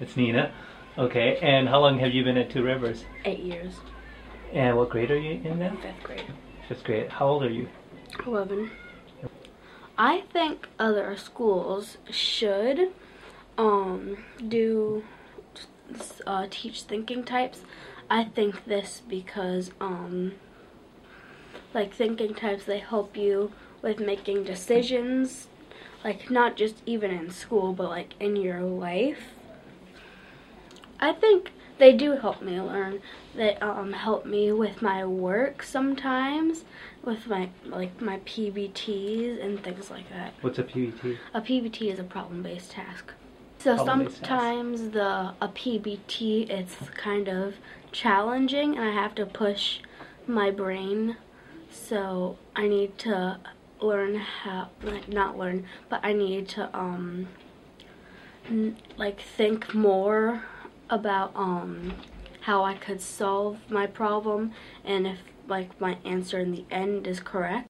It's Nina. Okay, and how long have you been at Two Rivers? Eight years. And what grade are you in now? Fifth grade. Fifth grade. How old are you? 11. I think other schools should um, do uh, teach thinking types. I think this because um, like thinking types they help you with making decisions like not just even in school but like in your life. I think they do help me learn. They um, help me with my work sometimes, with my like my PBTs and things like that. What's a PBT? A PBT is a problem-based task. So Problem-based task. sometimes the a PBT it's kind of challenging and I have to push my brain. So I need to learn how like not learn, but I need to um like think more about um how I could solve my problem and if like my answer in the end is correct.